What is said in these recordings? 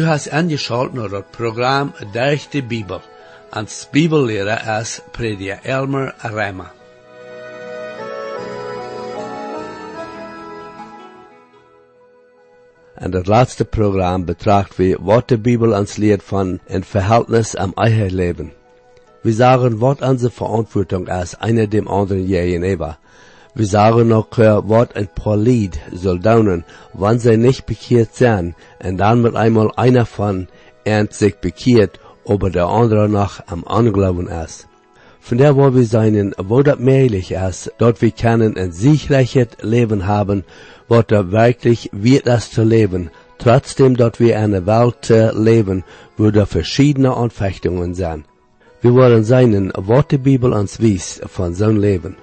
Du hast angeschaut naar het programma Durch de Bibel. Als Bibellehrer is prediker Elmer Rema. En het laatste programma betracht we wat de Bibel ons leert van een verhältnis am eigen leven. We sagen, wat onze verantwoording is, einer dem anderen gegenüber. Wir sagen noch, wat ein Prolid soll daunen, wann sie nicht bekehrt zijn, und dann mit einmal einer von ernst sich bekehrt, aber der andere noch am Anglauben ist. Von der wo wir seinen, wo das möglich ist, dort wir können ein sicherliches Leben haben, wo da wirklich wird das zu leben, trotzdem dort wir eine Welt leben, wo da verschiedene Anfechtungen sind. Wir wollen seinen, Bibel uns wies von so Leben.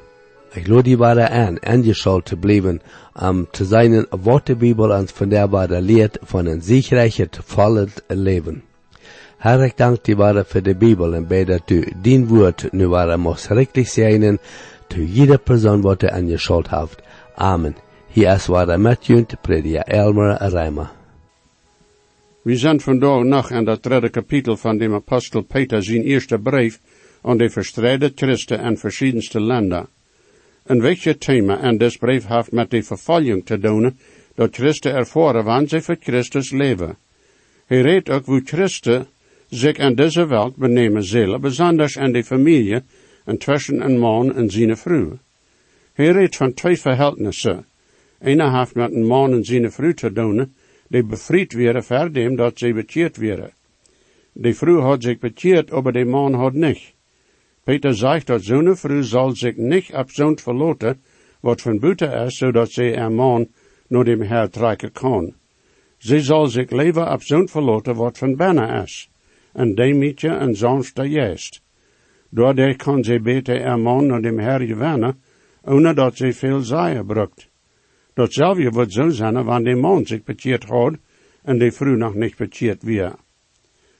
Ich lade die beiden an, angeschaut zu bleiben, um zu sein, was die Bibel uns von der beiden lehrt, von einem siegreichen, vollen Leben. Herr, ich danke dir beiden für die Bibel und bete, du dein Wort nu waren muss richtig sein, zu jeder Person, was du angeschaut hast. Amen. Hier ist war Matthew, Prediger Elmer Reimer. Wir sind vandaag nog in dat derde kapitel van dem Apostel Peter zijn eerste brief aan de verstreide Christen in verschiedenste landen. Een wichtig thema en des brief heeft met de vervolging te doen, dat Christen ervaren wanneer ze voor Christus leven. Hij redt ook hoe Christen zich in deze wereld benemen zullen, besonders in de familie en tussen een man en zijn vrouw. Hij redt van twee verhältnissen. Ene heeft met een man en zijn vrouw te doen, die bevrijd werden voor dem dat ze bekeerd werden. De vrouw had zich bekeerd, aber de man had niet. Peter zegt dat zo'n vrouw zal zich niet op zo'n verloten, wat van buiten is, zodat ze een man naar dem Herr trekken kan. Ze zal zich leven op zo'n verloten wat van binnen is, en demietje en zonste juist. Doordat kan ze beter een man naar dem Herr gewinnen, ohne dat ze veel zaaien brukt. Datzelfde wordt zo zijn wanneer de man zich bekeerd had en de vrouw nog niet bekeerd weer.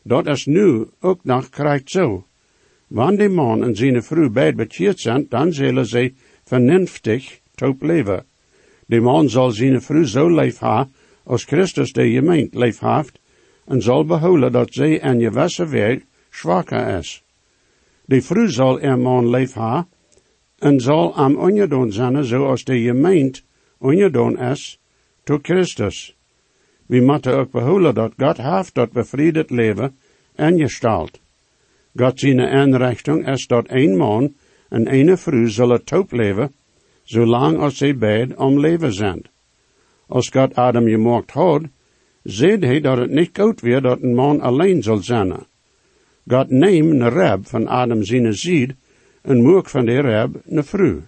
Dat is nu ook nog krijgt zo. Wanneer de man en zijn vrouw beide bekeerd zijn, dan zullen ze vernünftig top leven. De man zal zijn vrouw zo lief hebben, als Christus de gemeente lief heeft, en zal behouden dat zij in je gewisse weg zwakker is. De vrouw zal een man lief hebben, en zal am ongedaan zijn, zoals de gemeente ongedaan is, tot Christus. We moeten ook behouden dat God heeft dat bevrijd leven ingesteld. God zijn aanrichting is dat een man en een vrouw zullen top leven, zolang als ze beide om leven zijn. Als God Adam gemaakt had, zei hij dat het niet goed weer dat een man alleen zal zijn. God neemt een reb van Adam zijn zied en maakt van de reb een vrouw.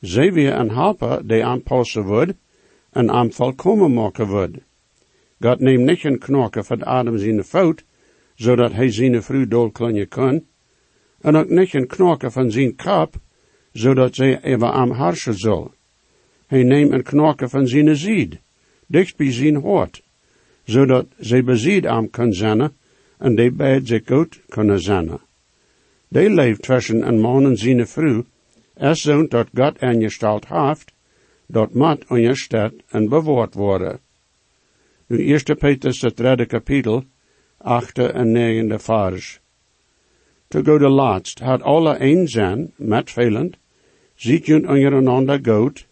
Zij weer een helper die aanpassen wordt en aan volkomen maken wordt. God neemt niet een knokke van Adam zijn fout, zodat hij zijn vrouw doodkleinen kan, en ook niet een knokke van zijn kap, zodat zij even am harsen zal. Hij neemt een knokke van zijn zied, dicht bij zijn hoort, zodat zij bezied am kan zijn, en die beide zich goed kunnen zijn. Die leeft tussen een man en zijn vrouw, is zo'n dat God ingesteld heeft, dat moet ingesteld en bewoord worden. Nu, 1 Petrus, het derde kapitel, en negende vers. Te go de laatst had alle een zijn, met velend, ziet je ondereinander goed,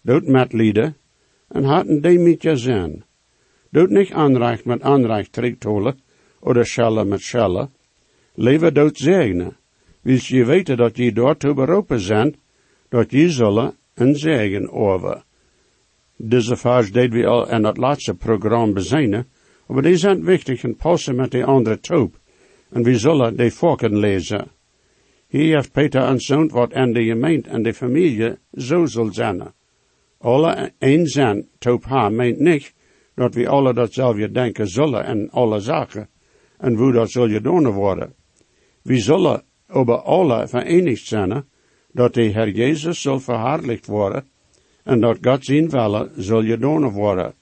doet met lieden, en hadden die met je zijn. Doet niet aanrecht met aanrecht terugtolen, oder schelle met schelle, leven doet zegenen, wils je weten dat je daartoe beroepen zijn, dat je zullen een zegen over. Deze vers deed we al in het laatste programma bezijnen, maar die zijn wichtig en passen met de andere troep, en we zullen de volken lezen. Hier heeft Peter aanzoond wat in de gemeente en de familie zo zal zijn. Alle een zijn troep haar meent niet dat we alle datzelfde denken zullen en alle zaken, en hoe dat zul je doen worden. We zullen over alle verenigd zijn, dat de Heer Jezus zal verhaarlijkt worden, en dat God zijn willen zal je doen worden.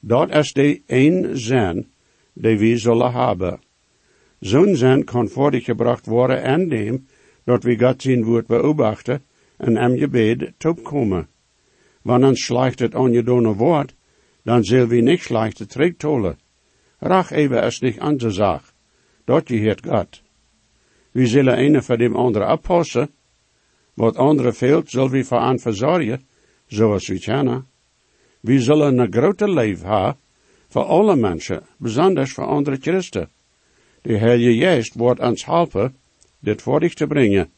Dat is de een zin die we zullen hebben. Zo'n zin kan voortgebracht worden en dem dat we God zijn woord beobachten en hem gebed toekomen. Wanneer slecht het ongedone wordt, dan zullen we niet slecht terugtolen. Rach even nicht an de Sach. Dort heert Gott. Wie zullen een van dem andere abpassen. Wat andere fehlt, zal wie voor aan verzorgen, zoals we kennen. We zullen een grote leef hebben voor alle mensen, besonders voor andere christen. De Heilige Geest wordt ons helpen dit voor dich te brengen.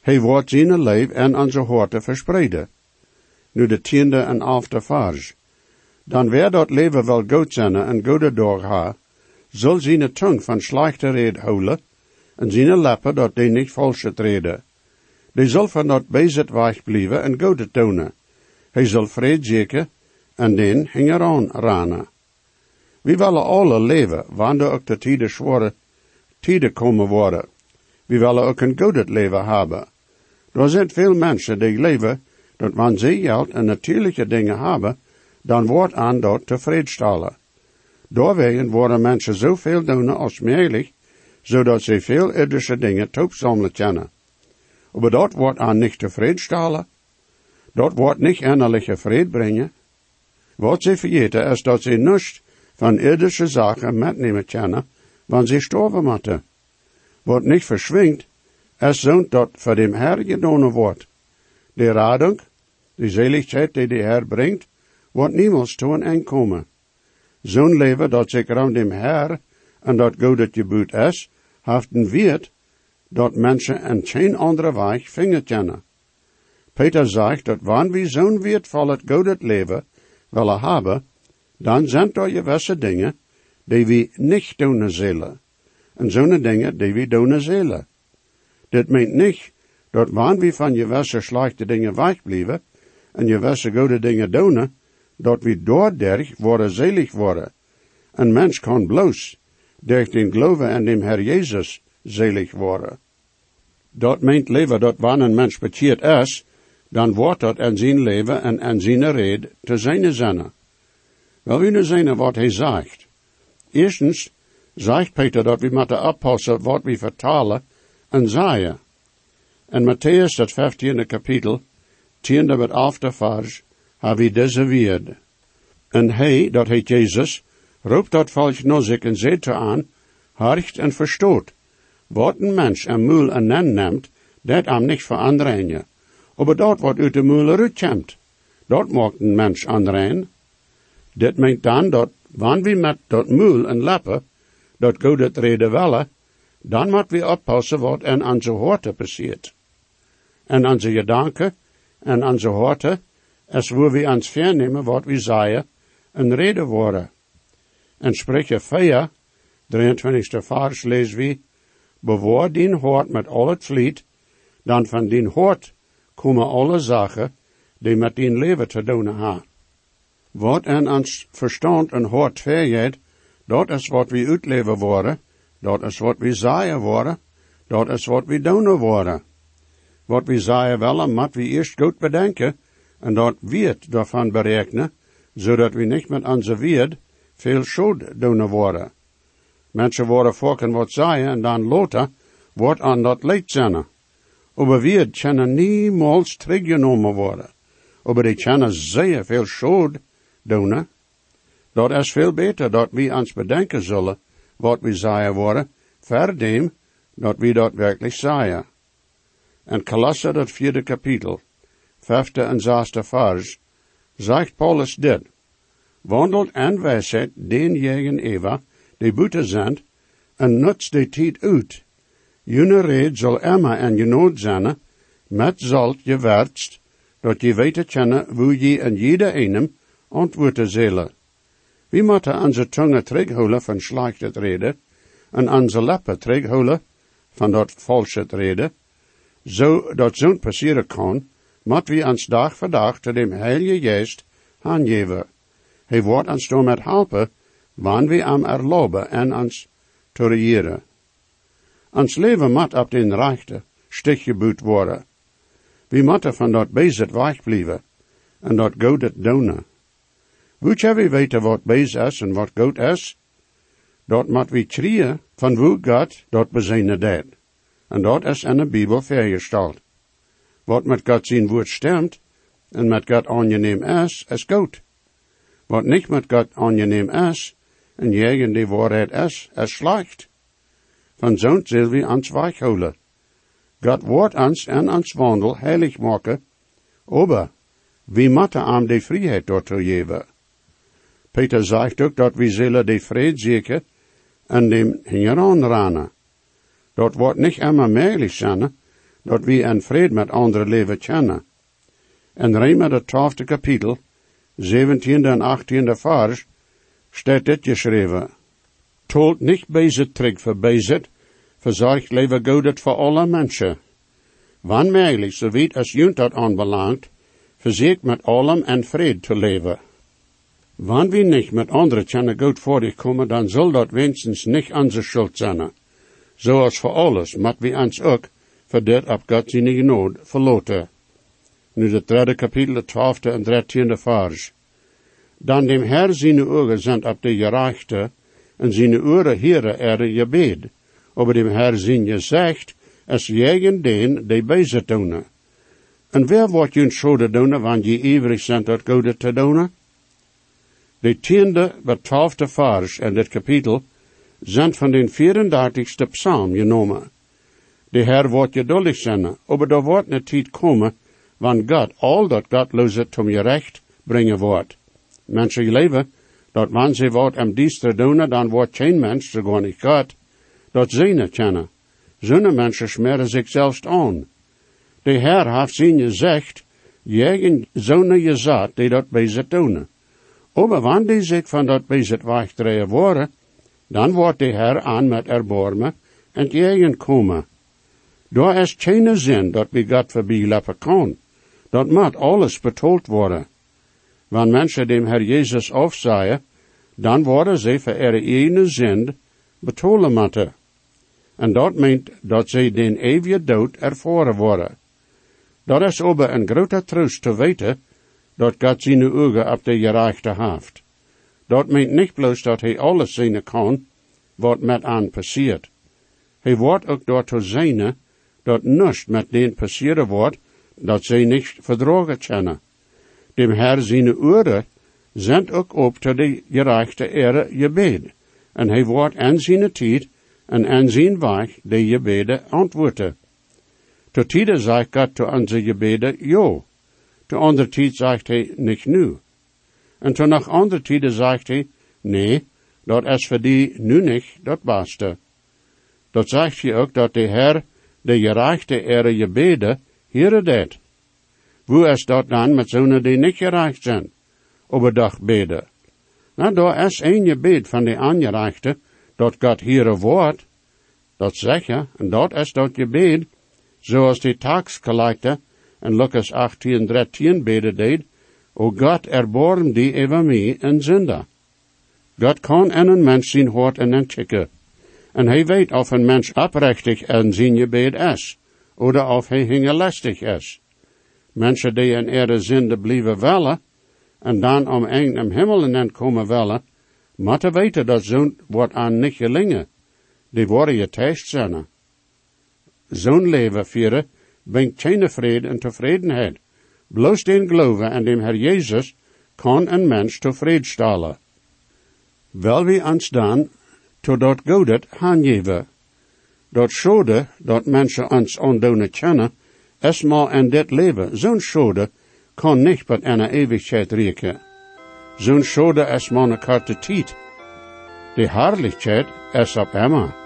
Hij wordt zijn leef en onze horten verspreiden. Nu de tiende en elfde vers. Dan weer dat leven wel goed zijn en goede door haar, zal zijn tong van slechte red houden, en zijn lippen dat die niet valse treden. Die zal van dat bezit weg blijven en goede tonen. Hij zal vrede zeker en den aan ranen. We willen alle leven, wanneer ook de tijden zware tijden komen worden. We willen ook een goed leven hebben. Er zijn veel mensen die leven, dat wanneer ze geld en natuurlijke dingen hebben, dan wordt aan dat tevreden stellen. Doorwegen worden mensen zoveel doen als mogelijk, zodat ze veel irdische dingen toepzamelen kennen. Maar dat wordt aan niet tevreden stellen. Dat wordt niet innerlijke vrede brengen. Wat ze vergeten is dat ze niets van irdische zaken metnemen kennen, wanneer ze sterven moeten. Wat niet verschwingt, is zo'n dat voor dem Herr gedaan wordt. De radung, de zeligheid die de Herr brengt, wordt niemals toe een eind komen. Zo'n leven dat zich rond dem Herr en dat God het gebuut is, haften wird, dat mensen en geen andere weg vinger kennen. Peter zegt dat wanneer we zo'n het God leven willen hebben, dan zijn er gewisse dingen die we niet doen zullen. En zo'n dingen die we doen zullen. Dit meent niet dat wanneer we van gewisse slechte dingen wegblijven en gewisse goede dingen doen, dat we doorderg worden zelig worden. Een mens kan bloos durch den geloven en dem Herr Jezus zelig worden. Dat meent leven dat wanneer een mens bekeerd is, dan wordt dat in zijn leven en in zijn red te zijn zinnen. Wel, we nu wat hij zegt. Eerstens zegt Peter dat we moeten oppassen wat we vertalen en zeggen. In Matthäus, dat 15e kapitel, tiende met after hebben we deze. En hij, dat heet Jezus, roept dat zich en zegt aan, harcht en verstoot. Wat een mens een moel en nen neemt, dat am niet veranderen. Maar dat wat uit de moel uitkomt, dat maakt een mens aanrein. Dit meent dan dat, wanneer we met dat moel en leppen, dat God het reden willen, dan moet we oppassen wat in onze horten passiert. En onze gedanken en onze horten, is waar we ons vernemen wat we zeggen en reden worden. En spreken 4, 23 vers lezen we, bewaar din hart met al het vliet, dan van din hart komen alle zaken die met din leven te doen hebben. Wat en ons verstand en hart vergeet, dat is wat we uitleven worden, dat is wat we zeggen worden, dat is wat we doen worden. Wat we zeggen willen, moet we eerst goed bedenken, en dat wird daarvan berekenen, zodat we niet met onze weerd veel schuld doen worden. Mensen worden fokken wat zeggen en dan later wordt aan dat leed zijn. Aber wir kunnen niemals teruggenomen worden. Aber die kunnen zeer veel schuld doen. Dat is veel beter dat we ons bedenken zullen wat we zeggen worden, verdem dat we dat werkelijk zeggen. En Kolosse, dat vierde kapitel, vijfde en zesde vers, zegt Paulus dit. Wandelt en wijsheid denjenigen Eva, die buiten zijn, en nuts de tijd uit. June red zal Emma en je nood zijn, met zalt je wertst, dat je weten kennen hoe je en jeder einem antwoorden zullen. We moeten onze tongen terughouden van slechte reden, en onze lippen terughouden van dat valse reden, zo dat zo'n passeren kan, moet we ons dag voor dag te dem Heilige Geest aangeven. Hij wordt ons door met helpen, wanneer we am erloben en ons te. Ons leven moet op den rechte stig geboet worden. We moeten van dat bezit wegblijven en dat goed het doen. Moet je weten wat bez is en wat goed is? Dat moet we trieën van hoe God dat bezinnen deed. En dat is in de Bijbel vergesteld. Wat met God zijn woord stemt en met God aangeneem is, is goed. Wat niet met God aangeneem is, en jegen die waarheid is, is slecht. Van zo'n zullen we ons weichhouden. God wordt ons en ons wandel heilig maken, aber wie moeten aan de vrijheid daartoe geven. Peter zegt ook dat we zullen de vrede zeker en dem hingeran ranen. Dat wordt niet immer mogelijk zijn, dat we in vrede met anderen leven kennen. In Rema de twaalfde kapitel, 17e en 18e vers, staat dit geschreven. Tolt niet bezit terug voor bezit, verzorgt leven godet voor alle mensen. Wann zo weet als junt dat aanbelangt, verzekerd met allem en vrede te leven. Wann we niet met anderen kunnen goed voor komen, dan zal dat wenigstens niet onze schuld zijn. Zoals voor alles, moet we ons ook voor dit God zijn genade verloten. Nu de derde kapitel, de twaalfde en dertiende vers. Dan dem Herr zijn ogen zijn op de gerechte, en zijn oren heren er je bed. Over dem Herr zijn je zegt, als jegen den die bezig doen. En wer wordt je schode doen, wanneer je ivrig zijn dat goede te doen? De tiende betwaalfde vers in dit kapitel zijn van den 34ste psalm genomen. De Herr wordt geduldig zijn, aber er wordt een tijd komen, wanneer God al dat Godloze zum recht brengen wordt. Mensen leven, dat ze wat am diestre doen, dan wordt geen mens, gewoon niet God, dat ze kennen. Zo'n mensen smeren zichzelf aan. De Herr heeft zien gezegd, jegen zo'n gezat die dat ze doen. Aber wanneer die zich van dat bezit wegdreien worden, dan wordt de Herr aan met erbarmen en jegen komen. Daar is geen zin dat we God voorbij lopen kan. Dat moet alles betoeld worden. Wanneer mensen dem Herr Jezus afzaaien, dan worden ze voor ihre ene zin betolen moeten. En dat meent dat ze den eeuwige dood ervaren worden. Dat is over een grote troost te weten dat God zijn ogen op de gerechte heeft. Dat meent niet bloos dat hij alles zien kan, wat met aan passiert. Hij wordt ook door te zijn dat niets met den passieren wordt, dat zij niet verdragen kennen. Dem Herr zijn oren zendt ook op tot de gerechte ere gebed, en hij wordt aan zijn tijd en aan zijn de gebeden antwoorden. Tot tijden zegt to onze gebeden, jo. De andere tijd zegt hij, niet nu. En toen nog andere tijden zegt hij, nee, dat is voor die nu niet, dat baste. Dat zegt hij ook dat de Heer de gerechte ere gebeden hier deed. Hoe is dat dan met zonen die niet gerecht zijn, overdag beden? Nou, daar is een gebed van de aangerechte, dat God hier woord, dat zeg je, en dat is dat gebed, zoals die taxcollector en Lucas 18, 13 beden deed, O God, erbarm die over mij, een zinder. God kan en een mens zien hoort en een chicken. En hij weet of een mens oprechtig en zijn gebed is, of of hij hingelastig is. Mensen die in ere zinde blijven wellen, en dan om een im hemel en komen wellen, moeten weten dat zo'n wordt aan niet gelingen. Die worden je test zijn. Zo'n leven vieren brengt geen vrede en tevredenheid. Bloos den geloven en dem Herr Jezus kan een mens tevreden stellen. Wel wie ons dan, totdat Godet handgeven. Dat schode dat mensen ons ondoen kennen, maar in dit leven. Zo'n schode kan niet met een eeuwigheid rieken. Zo'n schode maar een korte tijd. De herrlichheid is op immer.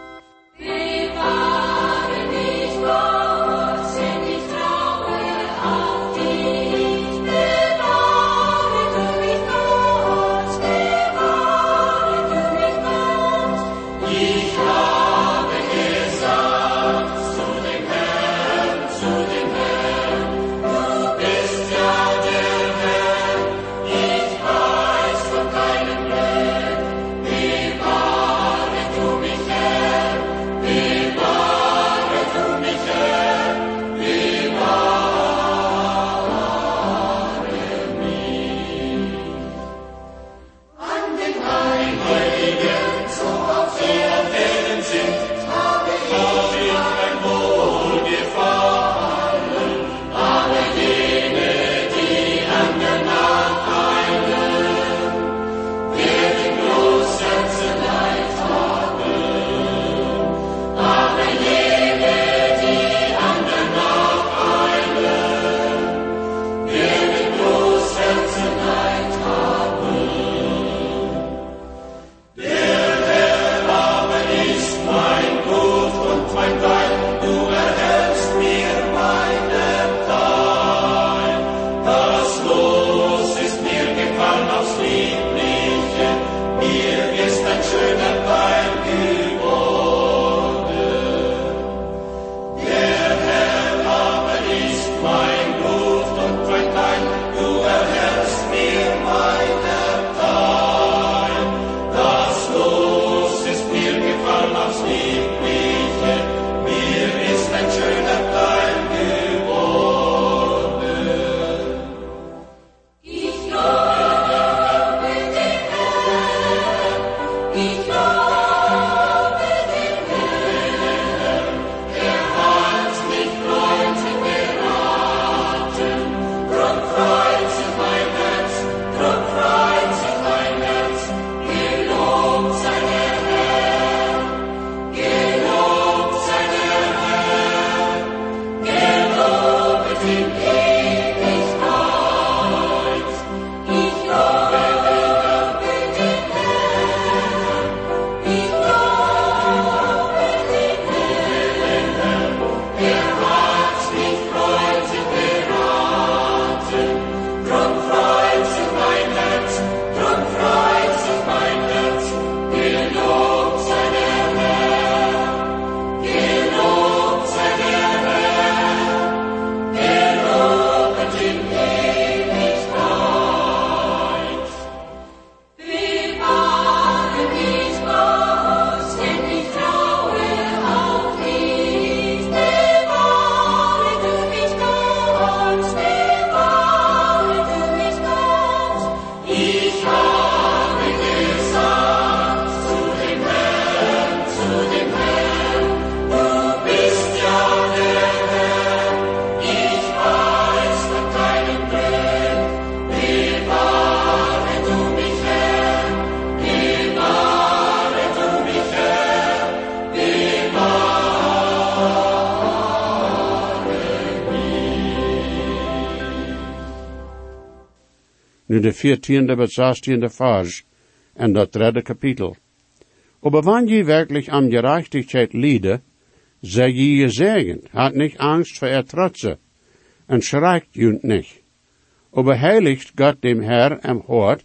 Nu de viertiende bis zestiende Vers en dat derde kapitel. Aber wann je wirklich am Gerechtigkeit liede, sei je gesegend, hat nicht Angst vor er Trotze, und schreikt junt nicht. Aber heiligt Gott dem Herr am Hort,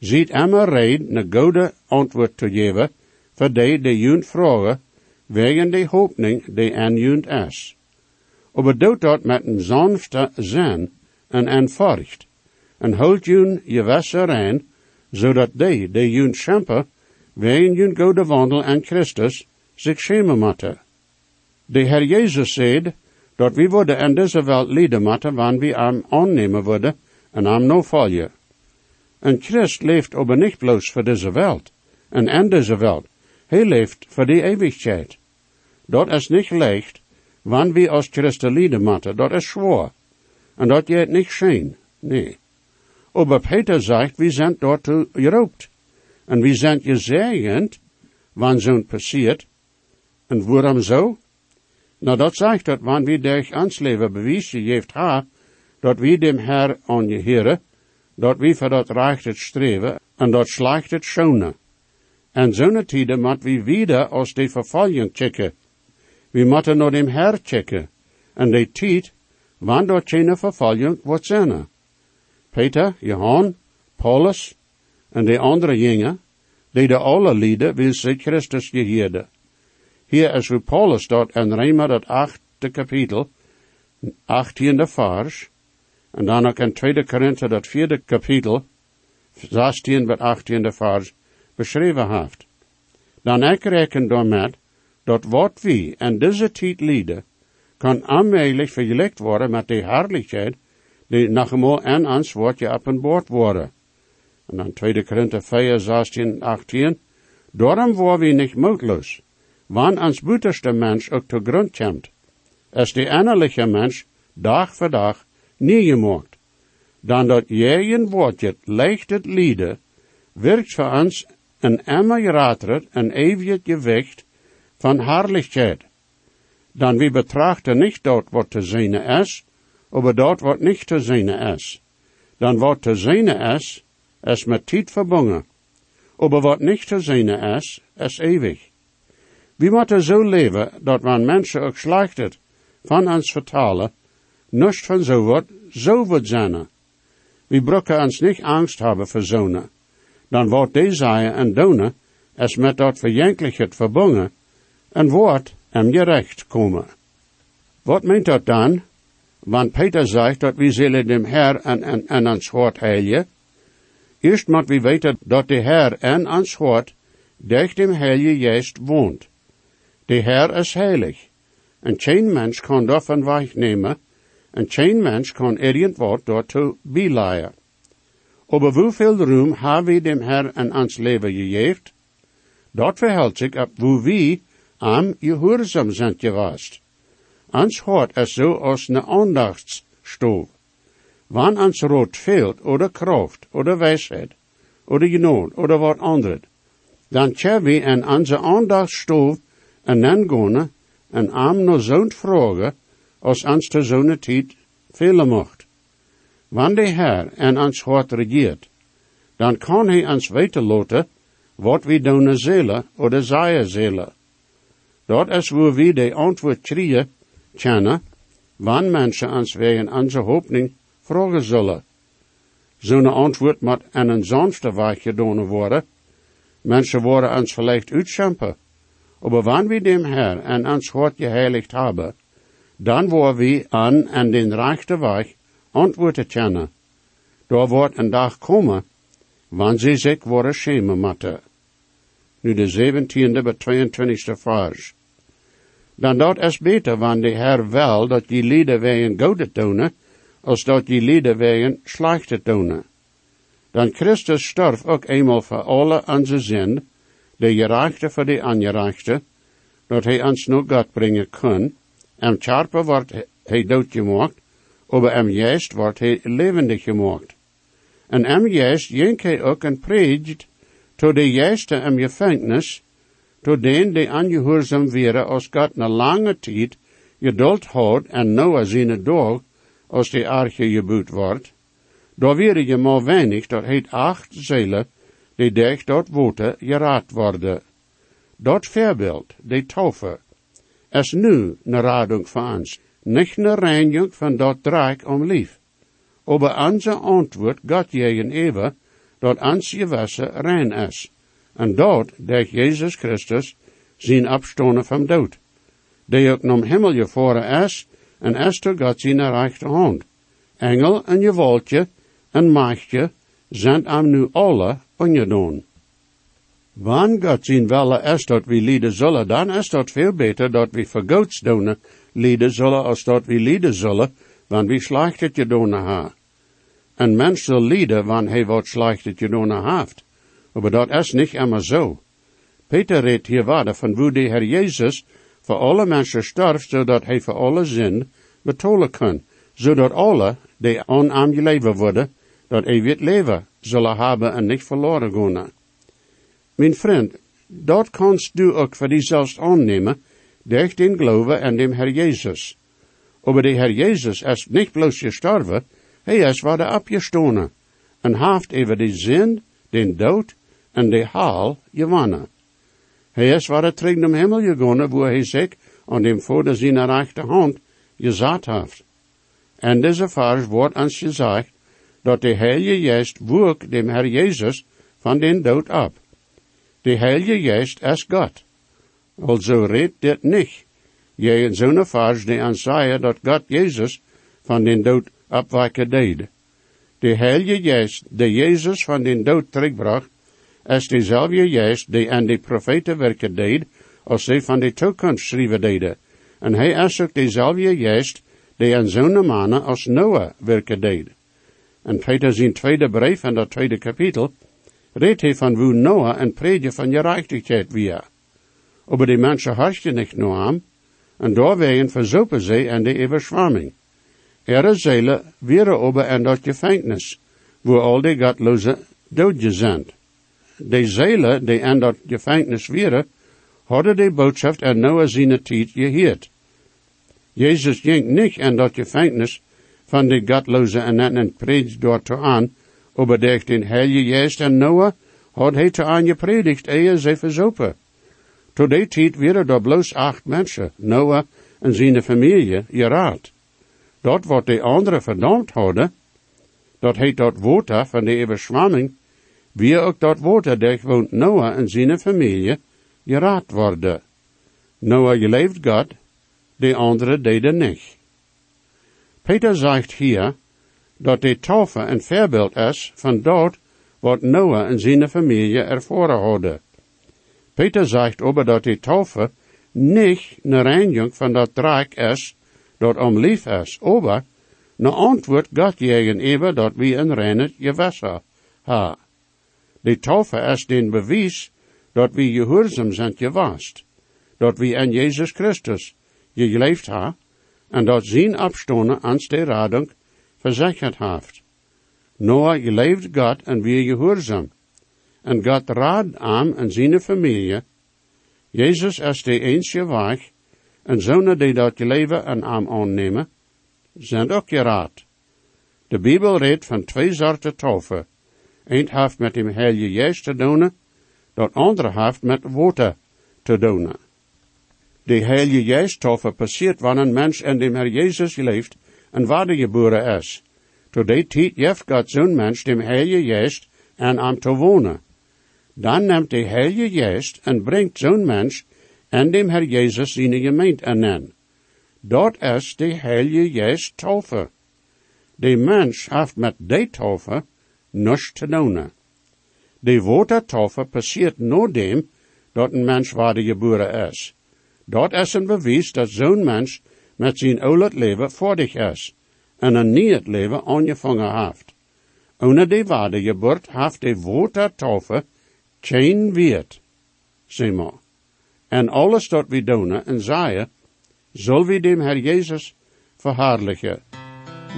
sieht immer red ne gode antwoord te geven, voor die de junt vragen, wegen de hoopning die aan junt is. Aber doet dat met een sanfte zin en eenvoudigd, en houdt jun je wasser aan, zodat die, de junt schemper, wegen junt gode wandel aan Christus, zich schemen moeten. De Herr Jezus zei, dat we worden in deze wereld lieden moeten, wanneer we hem aannemen worden en hem no volgen. Een Christ leeft aber niet bloos voor deze wereld en in deze wereld. Hij leeft voor die eeuwigheid. Dat is niet leicht, wanneer we als Christen lieden moeten, dat is schwer. En dat je het niet scheen, nee. Aber Peter zegt, we zijn daartoe geroopt. En we zijn gezegend, wanneer zo'n passiert. En waarom zo? Nou, dat zegt dat wanneer we durch ons leven bewijzen heeft ha, dat we dem Herr heren, dat we voor dat recht het streven en dat slecht het schonen. En zo'n tijden moet we wieder als de vervolging checken. We moeten naar dem Herr checken. En de tijd, wanneer dat geen vervolging wordt zijn. Peter, Johan, Paulus en de andere jongen, die de alle lieden, ze Christus geheerde. Hier is hoe Paulus dat in Rema dat achte kapitel, achttiende vers, en dan ook in 2 Korinther dat vierde kapitel, 16 tot 18 vers, beschreven heeft. Dan ik reken daarmet dat wat wie in deze tijd lieden, kan aanmelig vergelijkt worden met de herrlijkheid die nog eenmaal in ons wordt geopenbaard worden. En dan 2 Korinther 4, 16, 18. Daarom waren we niet moedloos, wanneer ons buitenste mens ook te grond komt. Als de innerlijke mens dag voor dag neergemaakt. Dan dat jij een woordje leicht het lieden, werkt voor ons een emmer rateret een eeuwig gewicht van herrlichkeit. Dan we betrachten niet dat wat te zien is, aber dat wat niet te zien is. Dan wat te zien is, is met tijd verbonden. Aber wat niet te zien is, is eeuwig. We moeten zo leven dat wanneer mensen ook slechtet van ons vertalen, nicht van zo wat, zo wordt zijn. We brokken ons niet angst hebben voor zonen. Dan wordt deze en doen, es met dat verjenkelijkheid verbonden, en wordt hem gerecht komen. Wat meent dat dan? Want Peter zegt dat we zullen dem Herr en, en, en ons hart heilen. Eerst moet we weten dat de Herr en ons hart durch dem Heilige Geest woont. De Herr is heilig. En geen mens kan daarvan wegnemen, en geen mens kan irgendwat daartoe bijleien. Aber hoeveel roem hebben we dem Herr en ons leven gegeven? Dat verhält zich op wo we am gehoorzaam zijn geweest. Ons hart is zo als een aandachtsstoof. Wanneer ons rood fehlt, oder kracht, oder wijsheid, oder genood, oder wat anders, dan tja we in onze aandachtsstoof en dan gaan en am no zo'n vragen, als ons te zo'n tijd velen mocht. Wanneer de Heer en ons hart regiert, dan kan hij ons weten laten wat we doen zullen oder zeggen zullen. Dat is waar we de antwoord krijgen kennen, wanneer mensen ons wegen onze hoopning vragen zullen. Zo'n antwoord moet aan een sanfte weg gedaan worden. Mensen worden ons vielleicht uitschampen. Aber wanneer we dem Herr en ons hart geheiligd hebben, dan worden we aan en den rechten weg antwoorden kennen. Daar wordt een dag komen, wanneer ze zich worden schemen moeten. Nu de 17e bij 22e vers. Dan dat is beter wanneer de Heer wel dat je lieden wegen goede doen, als dat je lieden wegen slechte doen. Dan Christus sterf ook eenmaal voor alle onze zin, de gerechte voor de ongerechte, dat hij ons nog God brengen kan, en charpe wordt hij doodgemaakt, aber am juist wordt hij levendig gemaakt. En am juist jenk hij ook en predigt, to de juiste am gevangenis, to den die angehoorzaam wäre, als God na lange tijd geduld houdt en Noah zijn dag, als de arche geboet wordt, Daar weer je maar weinig, dat heet acht zeilen, die dech dort woten, geraad worden. Dat voorbeeld, de taufe, is nu een radung van ons, niet een van dat draak om lief. Aber onze antwoord God jegen even, dat ons gewasser rein is. En dat dech Jezus Christus zijn opstonen van dood. Die ook nom himmel gevoren is, en is door God zijn rechte hand. Engel en je woltje en machtje zijn am nu alle ongedaan. Wanneer God zijn welle is dat we lieden zullen, dan is dat veel beter dat we voor Gods lieden zullen, als dat we lieden zullen, wanneer we slechtet gedaan ha. Een mens zal lieden wanneer hij wat slechtet gedaan heeft. Maar dat is niet immer zo. Peter redt hier van hoe de Heer Jezus voor alle mensen sterft, zodat hij voor alle zin betolen kan, zodat alle die aan leven worden, dat eeuwig leven zullen hebben en niet verloren gaan. Mijn vriend, dat kanst du ook voor zelfs aannemen, durch den geloven en dem Herr Jezus. Aber de Herr Jezus is niet bloos gestorven, hij is waar de opgestonen, en heeft over de zin, den dood en de haal gewonnen. Hij is waar het terug om hemel gegaan, wo hij zich aan dem Vader zijn rechterhand gezet heeft. En deze vers wordt ons gezegd, dat de Heilige Geest woek dem Herr Jezus van den dood ab. De Heilige Geest is God. Also redt dit niet. Je in zo'n vers die aanzaaien dat God Jezus van den dood opwekken deed. De Heilige Geest die Jezus van den dood terugbracht, is dezelfde Geest die aan de profeten werken deed, als ze van de toekomst schrijven deden. En hij is ook dezelfde Geest die aan zo'n mannen als Noah werken deed. En Peter zijn tweede brief en dat tweede kapitel, redt hij van hoe Noah een predje van gerechtigheid weer. Aber die mensen hartje niet aan, en doorwegen verzopen ze en de overschwamming. Ihre Seele wäre ober in dat gevangenis, wo al die gottloze doodje zijn. De Seele, die in dat gevangenis wäre, hadden de boodschap en Noah zijn tijd geheerd. Jezus ging niet in dat gevangenis van de gottloze en en predigt dort aan, aber durch den Heilige Geest en Noah had hij te aan gepredigt, ehe ze verzopen. Tot die tijd werden er bloos acht mensen, Noah en zijn familie, geraad. Dat wat de anderen verdampt hadden, dat heet dat water van de overschwamming, wie ook dat water der woont Noah en zijn familie, geraad worden. Noah geleefd God, de anderen deden niet. Peter zegt hier, dat de taufe een voorbeeld is van dat wat Noah en zijn familie ervoren hadden. Peter zegt over dat de taufe niet een reiniging van dat draak is, dat om lief is, aber een antwoord God gegenüber dat we een reine gewasser ha. De taufe is den bewijs dat we gehoorzaam zijn gewast, dat we aan Jezus Christus geleefd ha, en dat zijn opstonen ans de radung verzekerd heeft. Noah geleefd God en wie gehoorzaam. En God raad aan en zijn familie. Jezus is de eensje weg, en zonen die dat je leven en aan aannemen, zijn ook geraad. De Bijbel redt van twee soorten taufe. Eén heeft met dem Heilige Geest te doen, dat andere heeft met water te doen. De Heilige Geest taufe passiert wanneer een mens in dem Herr Jezus leeft en geboren is. Tot die tijd heeft God zo'n mens dem Heilige Geest en aan te wonen. Dan neemt de Heilige Geest en brengt zo'n mens en dem Herr Jezus zijn gemeente aan. Dat is de Heilige Geest taufe. De mens heeft met de taufe niets te doen. De watertaufe passiert nur dem dat een mens geboren is. Dat is een bewijs dat zo'n mens met zijn oude leven voordig is en een nieuw leven aangevangen heeft. Ohne de waardegeboorte heeft de watertaufe geen weet, zeg maar. En alles dat we doen en zeggen, zal we dem Herr Jezus verhaarlijken.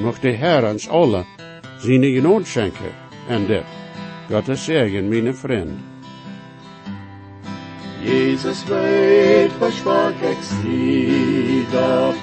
Mocht de Herr ons alle schenken en dit. God zegen, mijn vriend. Jesus weet, versprach exceed, dat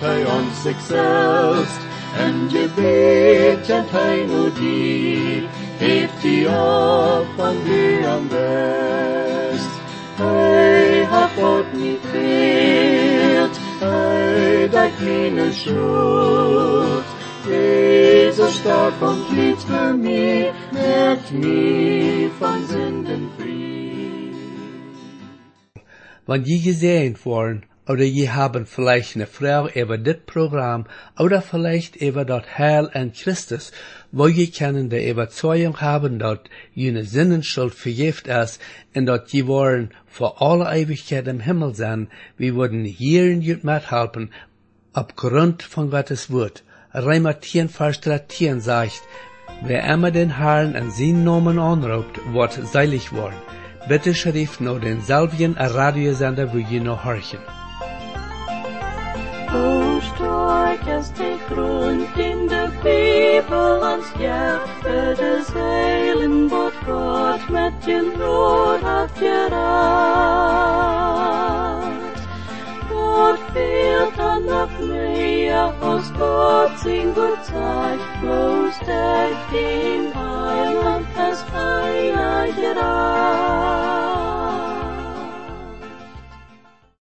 hij ons zich selbst en gebed en pijn o die, heeft die op van u aan best. Hij hat God niet veelt, hij dat mijn schuld. Deze stad komt niet voor mij, met mij van zinden vrij. Wenn je gesehen worden, oder je haben vielleicht eine Frau über dit Programm, oder vielleicht über dort Heil an Christus, wo je können die Überzeugung haben, dort jene Sinnenschuld vergift ist, und dort je wollen vor alle Ewigkeit im Himmel sein, wir würden hier in mithelfen, aufgrund von Gottes Wort. Reimer 10, Vers 13 sagt, wer immer den Herrn an seinen Namen anruft, wird seilig worden. Bitte schrift noch den selben Radiosender, wo je noch horchen. O stark as de grond in is. Gott fährt dann nach Meer, aus Gott sing Gott zeigt, groß deckt im Heiland das Heilige Reich.